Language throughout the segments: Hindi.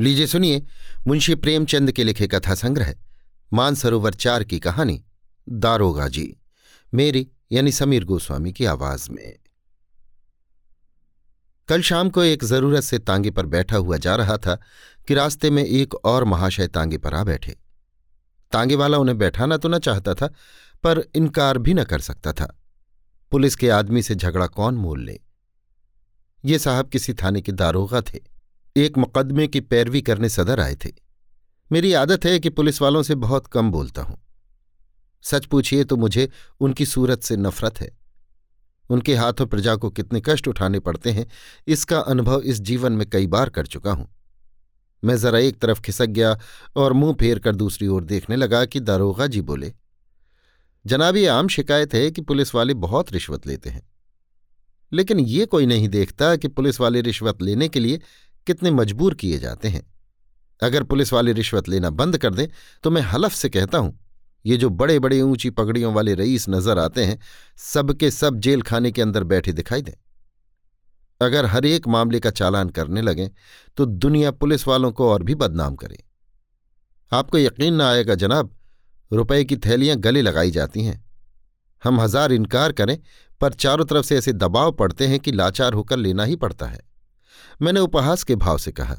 लीजिए सुनिए मुंशी प्रेमचंद के लिखे कथा संग्रह, मानसरोवर चार की कहानी, दारोगा जी, मेरी यानी समीर गोस्वामी की आवाज़ में। कल शाम को एक ज़रूरत से तांगे पर बैठा हुआ जा रहा था कि रास्ते में एक और महाशय तांगे पर आ बैठे। तांगे वाला उन्हें बैठाना तो न चाहता था, पर इनकार भी न कर सकता था। पुलिस के आदमी से झगड़ा कौन मोल ले? ये साहब किसी थाने के दारोगा थे। एक मुकदमे की पैरवी करने सदर आए थे। मेरी आदत है कि पुलिस वालों से बहुत कम बोलता हूँ। सच पूछिए तो मुझे उनकी सूरत से नफरत है। उनके हाथों प्रजा को कितने कष्ट उठाने पड़ते हैं, इसका अनुभव इस जीवन में कई बार कर चुका हूँ। मैं जरा एक तरफ़ खिसक गया और मुँह फेर कर दूसरी ओर देखने लगा कि दारोगा जी बोले, जनाब, ये आम शिकायत है कि पुलिस वाले बहुत रिश्वत लेते हैं। लेकिन ये कोई नहीं देखता कि पुलिस वाले रिश्वत लेने के लिए कितने मजबूर किए जाते हैं। अगर पुलिस वाले रिश्वत लेना बंद कर दें तो मैं हलफ से कहता हूँ, ये जो बड़े बड़े ऊँची पगड़ियों वाले रईस नज़र आते हैं सबके सब जेल खाने के अंदर बैठे दिखाई दें। अगर हर एक मामले का चालान करने लगें तो दुनिया पुलिस वालों को और भी बदनाम करे। आपको यकीन ना आएगा जनाब, रुपए की थैलियाँ गले लगाई जाती हैं। हम हज़ार इनकार करें, पर चारों तरफ़ से ऐसे दबाव पड़ते हैं कि लाचार होकर लेना ही पड़ता है। मैंने उपहास के भाव से कहा,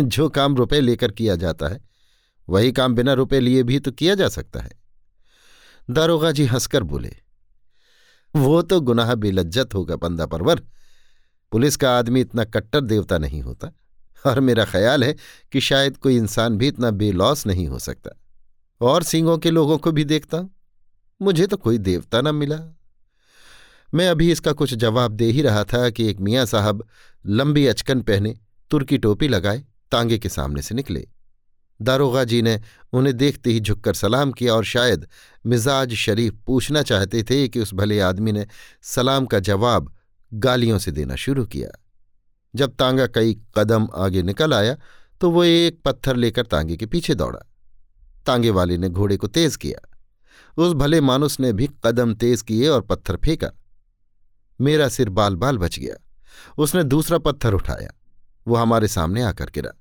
जो काम रुपए लेकर किया जाता है, वही काम बिना रुपए लिए भी तो किया जा सकता है। दारोगा जी हंसकर बोले, वो तो गुनाह बेलज्जत होगा, बंदा परवर। पुलिस का आदमी इतना कट्टर देवता नहीं होता, और मेरा ख्याल है कि शायद कोई इंसान भी इतना बेलौस नहीं हो सकता। और सिंगों के लोगों को भी देखता हूँ। मुझे तो कोई देवता न मिला। मैं अभी इसका कुछ जवाब दे ही रहा था कि एक मियाँ साहब लंबी अचकन पहने तुर्की टोपी लगाए तांगे के सामने से निकले। दारोगा जी ने उन्हें देखते ही झुककर सलाम किया और शायद मिजाज शरीफ पूछना चाहते थे कि उस भले आदमी ने सलाम का जवाब गालियों से देना शुरू किया। जब तांगा कई कदम आगे निकल आया तो वो एक पत्थर लेकर तांगे के पीछे दौड़ा। तांगे वाले ने घोड़े को तेज किया। उस भले मानुस ने भी कदम तेज किए और पत्थर फेंका। मेरा सिर बाल बाल बच गया। उसने दूसरा पत्थर उठाया। वो हमारे सामने आकर गिरा।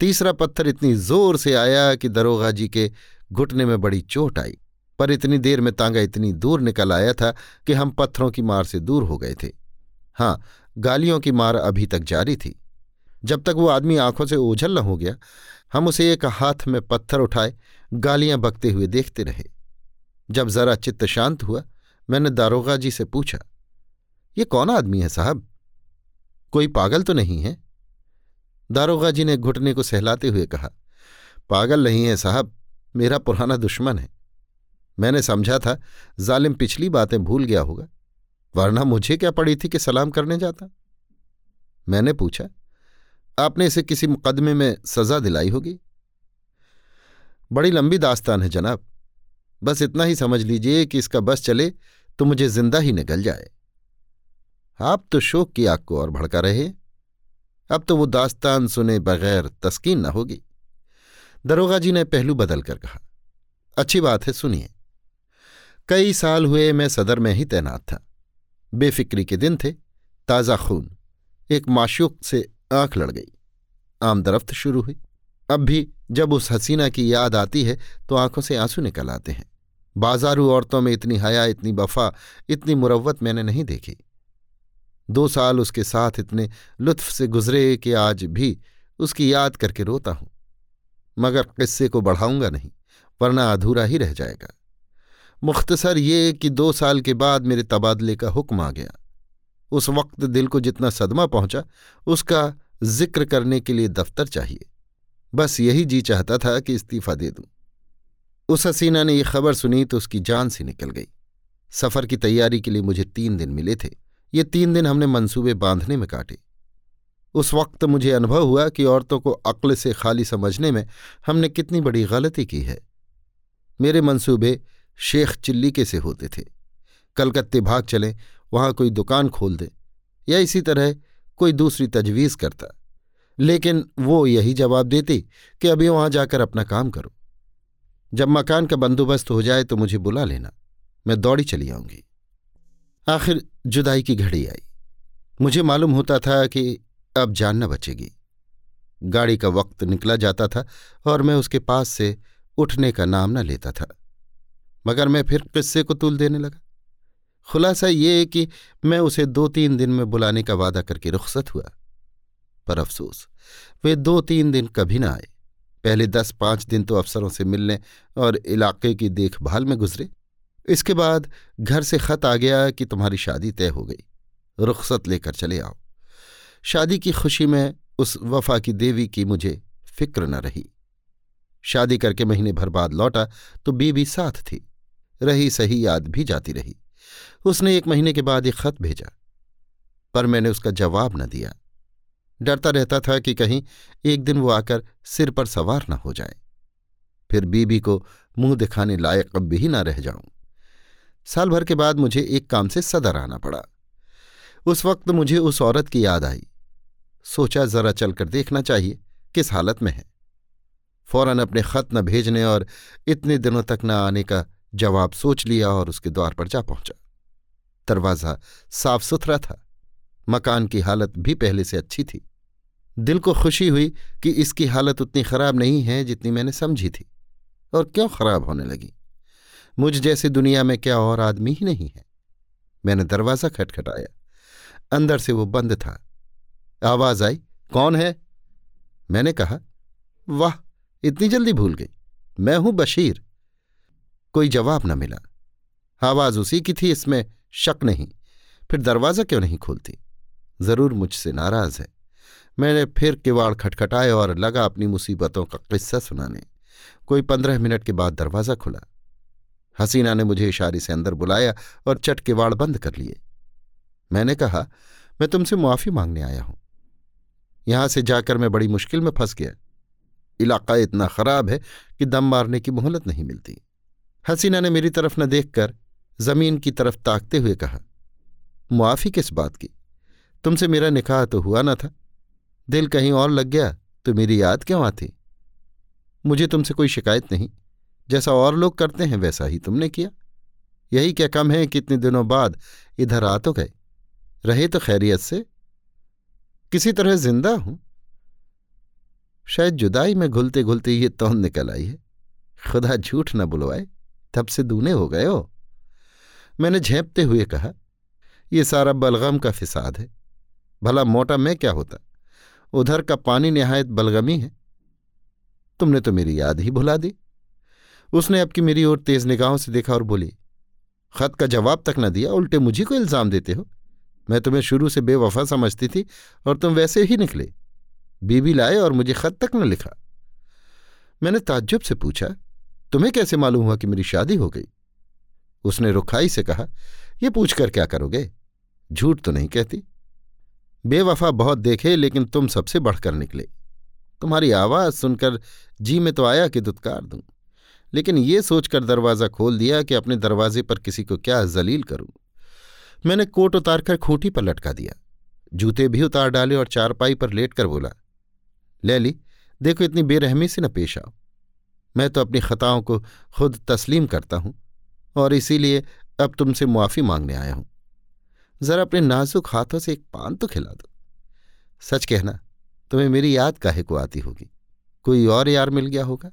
तीसरा पत्थर इतनी ज़ोर से आया कि दरोगा जी के घुटने में बड़ी चोट आई, पर इतनी देर में तांगा इतनी दूर निकल आया था कि हम पत्थरों की मार से दूर हो गए थे। हाँ गालियों की मार अभी तक जारी थी। जब तक वो आदमी आँखों से ओझल न हो गया, हम उसे एक हाथ में पत्थर उठाए, गालियाँ बकते हुए देखते रहे। जब जरा चित्त शांत हुआ, मैंने दारोगा जी से पूछा ये कौन आदमी है साहब? कोई पागल तो नहीं है? दारोगा जी ने घुटने को सहलाते हुए कहा, पागल नहीं है साहब, मेरा पुराना दुश्मन है। मैंने समझा था, जालिम पिछली बातें भूल गया होगा, वरना मुझे क्या पड़ी थी कि सलाम करने जाता? मैंने पूछा, आपने इसे किसी मुकदमे में सजा दिलाई होगी? बड़ी लंबी दास्तान है जनाब, बस इतना ही समझ लीजिए कि इसका बस चले तो मुझे ज़िंदा ही निकल जाए। आप तो शोक की आग को और भड़का रहे अब तो वो दास्तान सुने बगैर तस्कीन न होगी। दरोगा जी ने पहलू बदल कर कहा, अच्छी बात है, सुनिए। कई साल हुए मैं सदर में ही तैनात था। बेफिक्री के दिन थे, ताज़ा खून, एक माशूक से आँख लड़ गई। आमदरफ्त शुरू हुई। अब भी जब उस हसीना की याद आती है तो आँखों से आँसू निकल आते हैं। बाजारू औरतों में इतनी हया, इतनी बफा इतनी मुरवत मैंने नहीं देखी। दो साल उसके साथ इतने लुत्फ से गुजरे कि आज भी उसकी याद करके रोता हूँ। मगर किस्से को बढ़ाऊँगा नहीं, वरना अधूरा ही रह जाएगा। मुख्तसर ये कि दो साल के बाद मेरे तबादले का हुक्म आ गया। उस वक्त दिल को जितना सदमा पहुँचा, उसका ज़िक्र करने के लिए दफ्तर चाहिए। बस यही जी चाहता था कि इस्तीफा दे दूँ। उस हसीना ने यह खबर सुनी तो उसकी जान से निकल गई। सफ़र की तैयारी के लिए मुझे तीन दिन मिले थे। ये तीन दिन हमने मंसूबे बांधने में काटे। उस वक्त मुझे अनुभव हुआ कि औरतों को अक्ल से खाली समझने में हमने कितनी बड़ी गलती की है। मेरे मंसूबे शेख चिल्ली के से होते थे। कलकत्ते भाग चलें, वहाँ कोई दुकान खोल दे, या इसी तरह कोई दूसरी तजवीज करता। लेकिन वो यही जवाब देती कि अभी वहाँ जाकर अपना काम करो। जब मकान का बंदोबस्त हो जाए तो मुझे बुला लेना। मैं दौड़ी चली आऊँगी। आखिर जुदाई की घड़ी आई। मुझे मालूम होता था कि अब जान न बचेगी। गाड़ी का वक्त निकला जाता था और मैं उसके पास से उठने का नाम न लेता था। मगर मैं फिर किस्से को तुल देने लगा। खुलासा ये कि मैं उसे दो तीन दिन में बुलाने का वादा करके रुखसत हुआ। पर अफसोस, वे दो तीन दिन कभी ना आए। पहले दस पाँच दिन तो अफसरों से मिलने और इलाके की देखभाल में गुजरे। इसके बाद घर से खत आ गया कि तुम्हारी शादी तय हो गई। रुखसत लेकर चले आओ। शादी की खुशी में उस वफा की देवी की मुझे फ़िक्र न रही। शादी करके महीने भर बाद लौटा तो बीबी साथ थी। रही सही याद भी जाती रही। उसने एक महीने के बाद एक खत भेजा। पर मैंने उसका जवाब न दिया। डरता रहता था कि कहीं एक दिन वो आकर सिर पर सवार न हो जाए। फिर बीबी को मुँह दिखाने लायक भी न रह जाऊँ। साल भर के बाद मुझे एक काम से सदर आना पड़ा। उस वक्त मुझे उस औरत की याद आई। सोचा जरा चलकर देखना चाहिए, किस हालत में है। फ़ौरन अपने खत न भेजने और इतने दिनों तक न आने का जवाब सोच लिया और उसके द्वार पर जा पहुँचा। दरवाज़ा साफ़ सुथरा था। मकान की हालत भी पहले से अच्छी थी। दिल को खुशी हुई कि इसकी हालत उतनी खराब नहीं है जितनी मैंने समझी थी। और क्यों खराब होने लगी? मुझ जैसी दुनिया में क्या और आदमी ही नहीं है। मैंने दरवाज़ा खटखटाया। अंदर से वो बंद था। आवाज़ आई, कौन है? मैंने कहा, वाह, इतनी जल्दी भूल गई। मैं हूँ बशीर। कोई जवाब न मिला। आवाज़ उसी की थी, इसमें शक नहीं। फिर दरवाज़ा क्यों नहीं खोलती? ज़रूर मुझसे नाराज़ है। मैंने फिर किवाड़ खटखटाए और लगा अपनी मुसीबतों का किस्सा सुनाने। कोई पंद्रह मिनट के बाद दरवाज़ा खुला। हसीना ने मुझे इशारे से अंदर बुलाया और चट किवाड़ बंद कर लिए। मैंने कहा, मैं तुमसे मुआफ़ी मांगने आया हूँ। यहाँ से जाकर मैं बड़ी मुश्किल में फंस गया। इलाका इतना खराब है कि दम मारने की मोहलत नहीं मिलती। हसीना ने मेरी तरफ़ न देखकर ज़मीन की तरफ़ ताकते हुए कहा, मुआफ़ी किस बात की? तुमसे मेरा निकाह तो हुआ न था। दिल कहीं और लग गया तो मेरी याद क्यों आती? मुझे तुमसे कोई शिकायत नहीं। जैसा और लोग करते हैं, वैसा ही तुमने किया। यही क्या कम है कि इतने दिनों बाद इधर आ तो गए। रहे तो खैरियत से। किसी तरह ज़िंदा हूँ। शायद जुदाई में घुलते घुलते ये तौन निकल आई है। खुदा झूठ न बुलवाए, तब से दूने हो गए हो। मैंने झेपते हुए कहा यह सारा बलगम का फिसाद है। भला मोटा मैं क्या होता? उधर का पानी नहायत बलगमी है। तुमने तो मेरी याद ही भुला दी। उसने अब की मेरी ओर तेज निगाहों से देखा और बोली, खत का जवाब तक न दिया, उल्टे मुझी को इल्ज़ाम देते हो। मैं तुम्हें शुरू से बेवफा समझती थी और तुम वैसे ही निकले। बीबी लाए और मुझे खत तक न लिखा। मैंने ताज्जुब से पूछा, तुम्हें कैसे मालूम हुआ कि मेरी शादी हो गई? उसने रुखाई से कहा यह पूछकर क्या करोगे? झूठ तो नहीं कहती। बेवफा बहुत देखे, लेकिन तुम सबसे बढ़कर निकले। तुम्हारी आवाज़ सुनकर जी में तो आया कि दुत्कार दूँ। लेकिन ये सोचकर दरवाज़ा खोल दिया कि अपने दरवाजे पर किसी को क्या जलील करूँ। मैंने कोट उतारकर खूंटी पर लटका दिया। जूते भी उतार डाले और चारपाई पर लेट कर बोला लैली देखो इतनी बेरहमी से न पेश आओ। मैं तो अपनी खताओं को खुद तस्लीम करता हूँ और इसीलिए अब तुमसे मुआफ़ी मांगने आया हूँ। जरा अपने नाजुक हाथों से एक पान तो खिला दो। सच कहना, तुम्हें मेरी याद काहे को आती होगी? कोई और यार मिल गया होगा?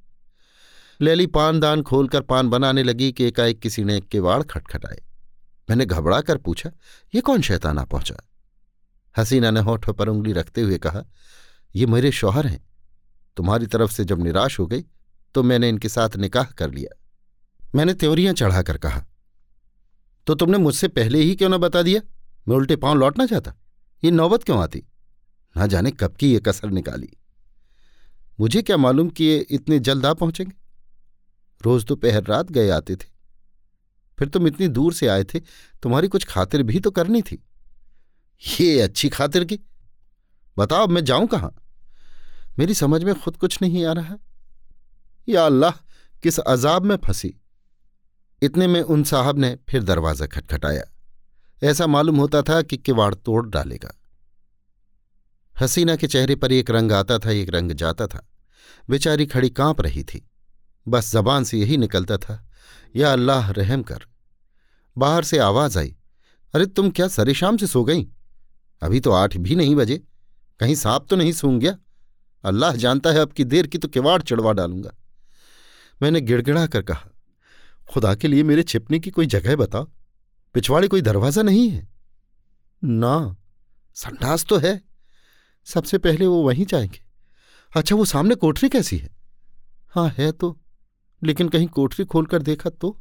लैली पान दान खोलकर पान बनाने लगी कि एकाएक किसी ने किवाड़ खटखटाए। मैंने घबरा कर पूछा, ये कौन शैताना पहुँचा? हसीना ने होठों पर उंगली रखते हुए कहा, ये मेरे शौहर हैं। तुम्हारी तरफ़ से जब निराश हो गई तो मैंने इनके साथ निकाह कर लिया। मैंने त्योरियाँ चढ़ाकर कहा तो तुमने मुझसे पहले ही क्यों ना बता दिया? मैं उल्टे पाँव लौटना चाहता। ये नौबत क्यों आती? ना जाने कब की ये कसर निकाली। मुझे क्या मालूम कि ये इतने जल्द आ पहुँचेंगे? रोज तो पहर रात गए आते थे। फिर तुम इतनी दूर से आए थे, तुम्हारी कुछ खातिर भी तो करनी थी। ये अच्छी खातिर की? बताओ मैं जाऊँ कहाँ? मेरी समझ में खुद कुछ नहीं आ रहा। या अल्लाह, किस अजाब में फंसी? इतने में उन साहब ने फिर दरवाज़ा खटखटाया। ऐसा मालूम होता था कि किवाड़ तोड़ डालेगा। हसीना के चेहरे पर एक रंग आता था, एक रंग जाता था। बेचारी खड़ी काँप रही थी। बस जबान से यही निकलता था, या अल्लाह, रहम कर। बाहर से आवाज़ आई, अरे, तुम क्या सरे शाम से सो गई? अभी तो आठ भी नहीं बजे, कहीं सांप तो नहीं सूंघ गया? अल्लाह जानता है अब की देर की तो किवाड़ चढ़वा डालूँगा। मैंने गिड़गिड़ा कर कहा, खुदा के लिए मेरे छिपने की कोई जगह बताओ, पिछवाड़े कोई दरवाज़ा नहीं है? ना, संडास तो है, सबसे पहले वो वहीं जाएँगे। अच्छा वो सामने कोठरी कैसी है? हाँ है तो। लेकिन कहीं कोठरी खोलकर देखा तो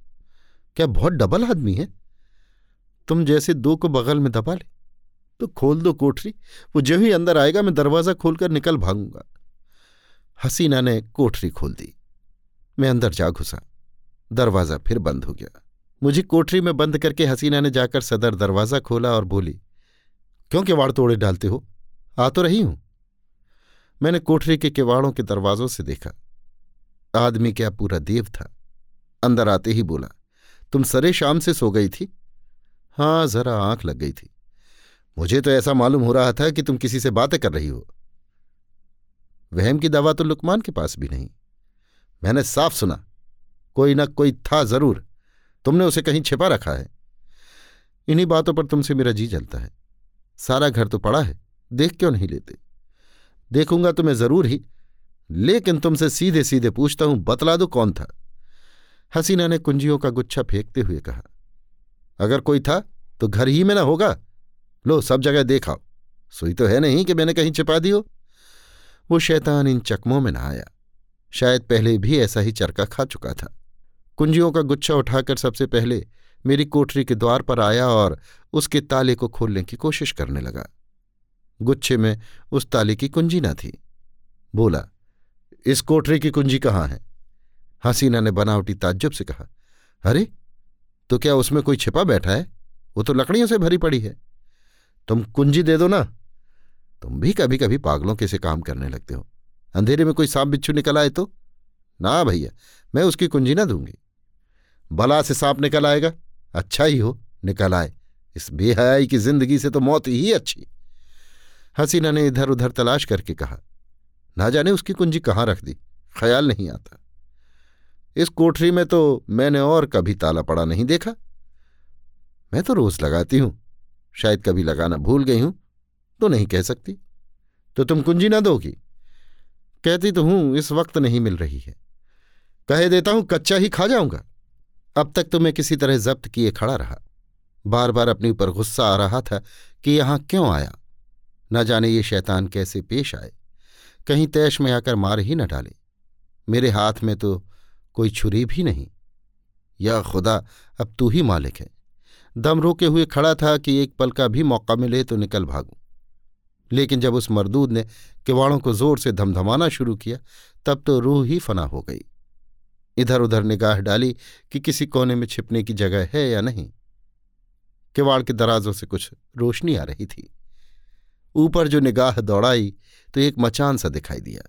क्या बहुत डबल आदमी है? तुम जैसे दो को बगल में दबा ले तो खोल दो कोठरी, वो जो ही अंदर आएगा मैं दरवाज़ा खोलकर निकल भागूँगा। हसीना ने कोठरी खोल दी। मैं अंदर जा घुसा। दरवाज़ा फिर बंद हो गया। मुझे कोठरी में बंद करके हसीना ने जाकर सदर दरवाज़ा खोला और बोली, क्यों किवाड़ तोड़े डालते हो? आ तो रही हूँ। मैंने कोठरी के किवाड़ों के दरवाजों से देखा। आदमी क्या पूरा देव था? अंदर आते ही बोला, तुम सरे शाम से सो गई थी? हाँ जरा आँख लग गई थी। मुझे तो ऐसा मालूम हो रहा था कि तुम किसी से बातें कर रही हो। वहम की दवा तो लुकमान के पास भी नहीं। मैंने साफ़ सुना, कोई ना कोई था ज़रूर। तुमने उसे कहीं छिपा रखा है। इन्हीं बातों पर तुमसे मेरा जी जलता है। सारा घर तो पड़ा है, देख क्यों नहीं लेते? देखूँगा तुम्हें ज़रूर ही लेकिन तुमसे सीधे सीधे पूछता हूँ, बतला दो कौन था? हसीना ने कुंजियों का गुच्छा फेंकते हुए कहा, अगर कोई था तो घर ही में ना होगा। लो, सब जगह देखाओ। सुई तो है नहीं कि मैंने कहीं छिपा दी हो। वो शैतान इन चकमों में ना आया। शायद पहले भी ऐसा ही चरका खा चुका था। कुंजियों का गुच्छा उठाकर सबसे पहले मेरी कोठरी के द्वार पर आया और उसके ताले को खोलने की कोशिश करने लगा। गुच्छे में उस ताले की कुंजी न थी। बोला इस कोठरी की कुंजी कहाँ है? हसीना ने बनावटी ताज्जुब से कहा, अरे तो क्या उसमें कोई छिपा बैठा है? वो तो लकड़ियों से भरी पड़ी है। तुम कुंजी दे दो ना। तुम भी कभी कभी पागलों के से काम करने लगते हो। अंधेरे में कोई सांप बिच्छू निकल आए तो? ना भैया, मैं उसकी कुंजी ना दूँगी। बला से सांप निकल आएगा। अच्छा ही हो, निकल आए। इस बेहयाई की ज़िंदगी से तो मौत ही अच्छी। हसीना ने इधर उधर तलाश करके कहा ना जाने उसकी कुंजी कहाँ रख दी। ख्याल नहीं आता। इस कोठरी में तो मैंने और कभी ताला पड़ा नहीं देखा। मैं तो रोज लगाती हूँ। शायद कभी लगाना भूल गई हूँ। तो नहीं कह सकती। तो तुम कुंजी ना दोगी। कहती तो हूँ, इस वक्त नहीं मिल रही है। कहे देता हूँ, कच्चा ही खा जाऊँगा। अब तक तो मैं किसी तरह जब्त किए खड़ा रहा। बार बार अपने ऊपर गुस्सा आ रहा था कि यहाँ क्यों आया? न जाने ये शैतान कैसे पेश आए। कहीं तैश में आकर मार ही न डाले। मेरे हाथ में तो कोई छुरी भी नहीं। या खुदा, अब तू ही मालिक है। दम रोके हुए खड़ा था कि एक पल का भी मौका मिले तो निकल भागूं। लेकिन जब उस मरदूद ने किवाड़ों को ज़ोर से धमधमाना शुरू किया, तब तो रूह ही फना हो गई। इधर उधर निगाह डाली कि किसी कोने में छिपने की जगह है या नहीं। किवाड़ के दराजों से कुछ रोशनी आ रही थी। ऊपर जो निगाह दौड़ाई तो एक मचान सा दिखाई दिया।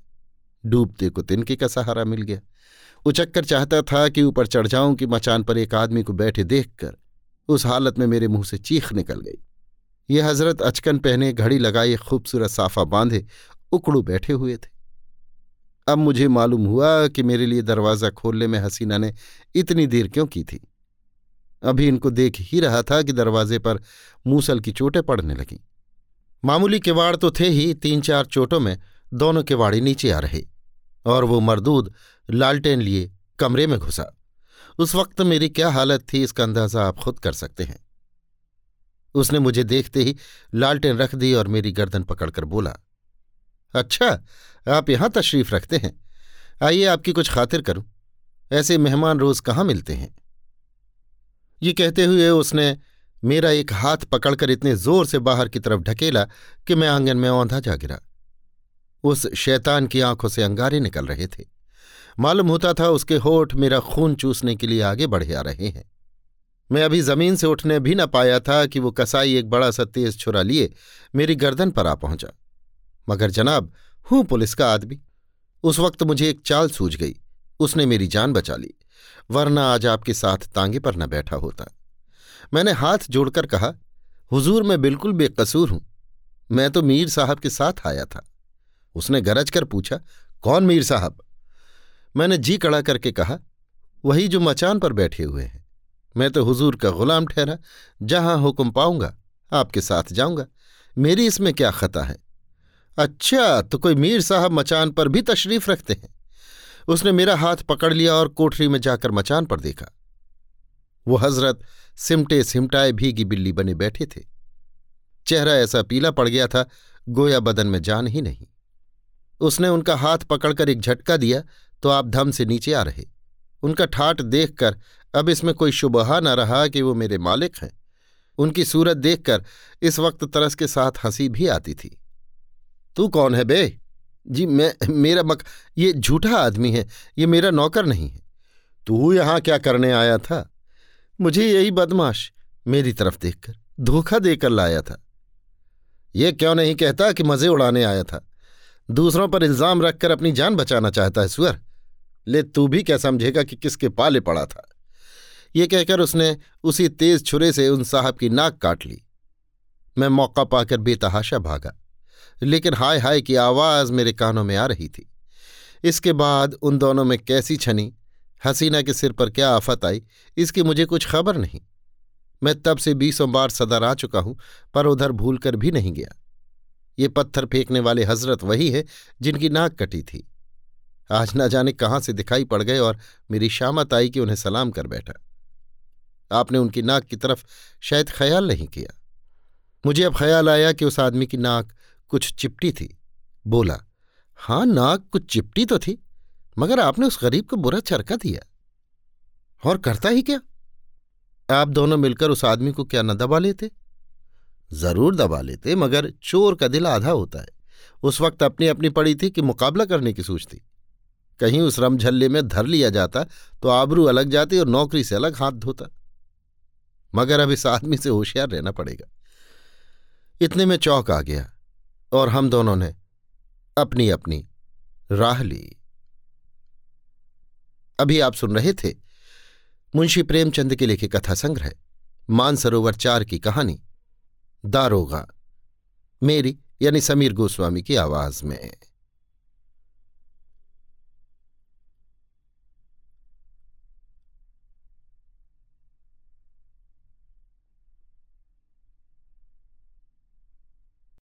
डूबते को तिनके का सहारा मिल गया। उचक्कर चाहता था कि ऊपर चढ़ जाऊँ कि मचान पर एक आदमी को बैठे देखकर उस हालत में मेरे मुँह से चीख निकल गई। ये हज़रत अचकन पहने घड़ी लगाए खूबसूरत साफा बांधे उकड़ू बैठे हुए थे। अब मुझे मालूम हुआ कि मेरे लिए दरवाज़ा खोलने में हसीना ने इतनी देर क्यों की थी। अभी इनको देख ही रहा था कि दरवाजे पर मूसल की चोटें पड़ने लगीं। मामूली किवाड़ तो थे ही तीन चार चोटों में, दोनों किवाड़ी नीचे आ रहे, और वो मरदूद लालटेन लिए कमरे में घुसा। उस वक्त मेरी क्या हालत थी इसका अंदाज़ा आप खुद कर सकते हैं। उसने मुझे देखते ही लालटेन रख दी और मेरी गर्दन पकड़कर बोला अच्छा आप यहाँ तशरीफ़ रखते हैं। आइए आपकी कुछ खातिर करूँ। ऐसे मेहमान रोज कहाँ मिलते हैं? ये कहते हुए उसने मेरा एक हाथ पकड़कर इतने ज़ोर से बाहर की तरफ़ ढकेला कि मैं आँगन में औंधा जा गिरा। उस शैतान की आँखों से अंगारे निकल रहे थे। मालूम होता था उसके होठ मेरा खून चूसने के लिए आगे बढ़े आ रहे हैं। मैं अभी ज़मीन से उठने भी न पाया था कि वो कसाई एक बड़ा सा तेज छुरा लिए मेरी गर्दन पर आ पहुँचा। मगर जनाब, हूँ पुलिस का आदमी। उस वक्त मुझे एक चाल सूझ गई। उसने मेरी जान बचा ली, वरना आज आपके साथ तांगे पर न बैठा होता। मैंने हाथ जोड़कर कहा, हुजूर, मैं बिल्कुल बेकसूर हूँ। मैं तो मीर साहब के साथ आया था। उसने गरज कर पूछा, कौन मीर साहब? मैंने जी कड़ा करके कहा, वही जो मचान पर बैठे हुए हैं। मैं तो हुजूर का गुलाम ठहरा, जहाँ हुक्म पाऊँगा, आपके साथ जाऊँगा। मेरी इसमें क्या खता है? अच्छा तो कोई मीर साहब मचान पर भी तशरीफ़ रखते हैं? उसने मेरा हाथ पकड़ लिया और कोठरी में जाकर मचान पर देखा। वो हज़रत सिमटे सिमटाए भीगी बिल्ली बने बैठे थे। चेहरा ऐसा पीला पड़ गया था, गोया बदन में जान ही नहीं। उसने उनका हाथ पकड़कर एक झटका दिया तो आप धम से नीचे आ रहे। उनका ठाट देखकर, अब इसमें कोई शुबहा न रहा कि वो मेरे मालिक हैं। उनकी सूरत देखकर, इस वक्त तरस के साथ हँसी भी आती थी। तू कौन है बे? जी, मैं, मेरा मक, ये झूठा आदमी है, ये मेरा नौकर नहीं है। तू यहाँ क्या करने आया था? मुझे यही बदमाश मेरी तरफ़ देखकर धोखा देकर लाया था। ये क्यों नहीं कहता कि मज़े उड़ाने आया था? दूसरों पर इल्ज़ाम रखकर अपनी जान बचाना चाहता है सुअर। ले, तू भी क्या समझेगा कि किसके पाले पड़ा था? ये कहकर उसने उसी तेज छुरे से उन साहब की नाक काट ली। मैं मौका पाकर बेतहाशा भागा, लेकिन हाय हाय की आवाज़ मेरे कानों में आ रही थी। इसके बाद उन दोनों में कैसी छनी हसीना के सिर पर क्या आफत आई, इसकी मुझे कुछ खबर नहीं। मैं तब से बीसों बार सदर आ चुका हूँ, पर उधर भूल कर भी नहीं गया। ये पत्थर फेंकने वाले हज़रत वही है, जिनकी नाक कटी थी। आज न जाने कहाँ से दिखाई पड़ गए और मेरी शामत आई कि उन्हें सलाम कर बैठा। आपने उनकी नाक की तरफ़ शायद ख्याल नहीं किया। मुझे अब ख्याल आया कि उस आदमी की नाक कुछ चिपटी थी। बोला हाँ नाक कुछ चिपटी तो थी। मगर आपने उस गरीब को बुरा चरका दिया। और करता ही क्या? आप दोनों मिलकर उस आदमी को क्या न दबा लेते? ज़रूर दबा लेते, मगर चोर का दिल आधा होता है। उस वक्त अपनी अपनी पड़ी थी कि मुकाबला करने की सोचती कहीं उस रमझल्ले में धर लिया जाता तो आबरू अलग जाती और नौकरी से अलग हाथ धोता। मगर अब इस आदमी से होशियार रहना पड़ेगा। इतने में चौक आ गया, और हम दोनों ने अपनी अपनी राह ली। अभी आप सुन रहे थे मुंशी प्रेमचंद के लिखे कथा संग्रह, मानसरोवर चार की कहानी, दारोगा, मेरी यानी समीर गोस्वामी की आवाज़ में।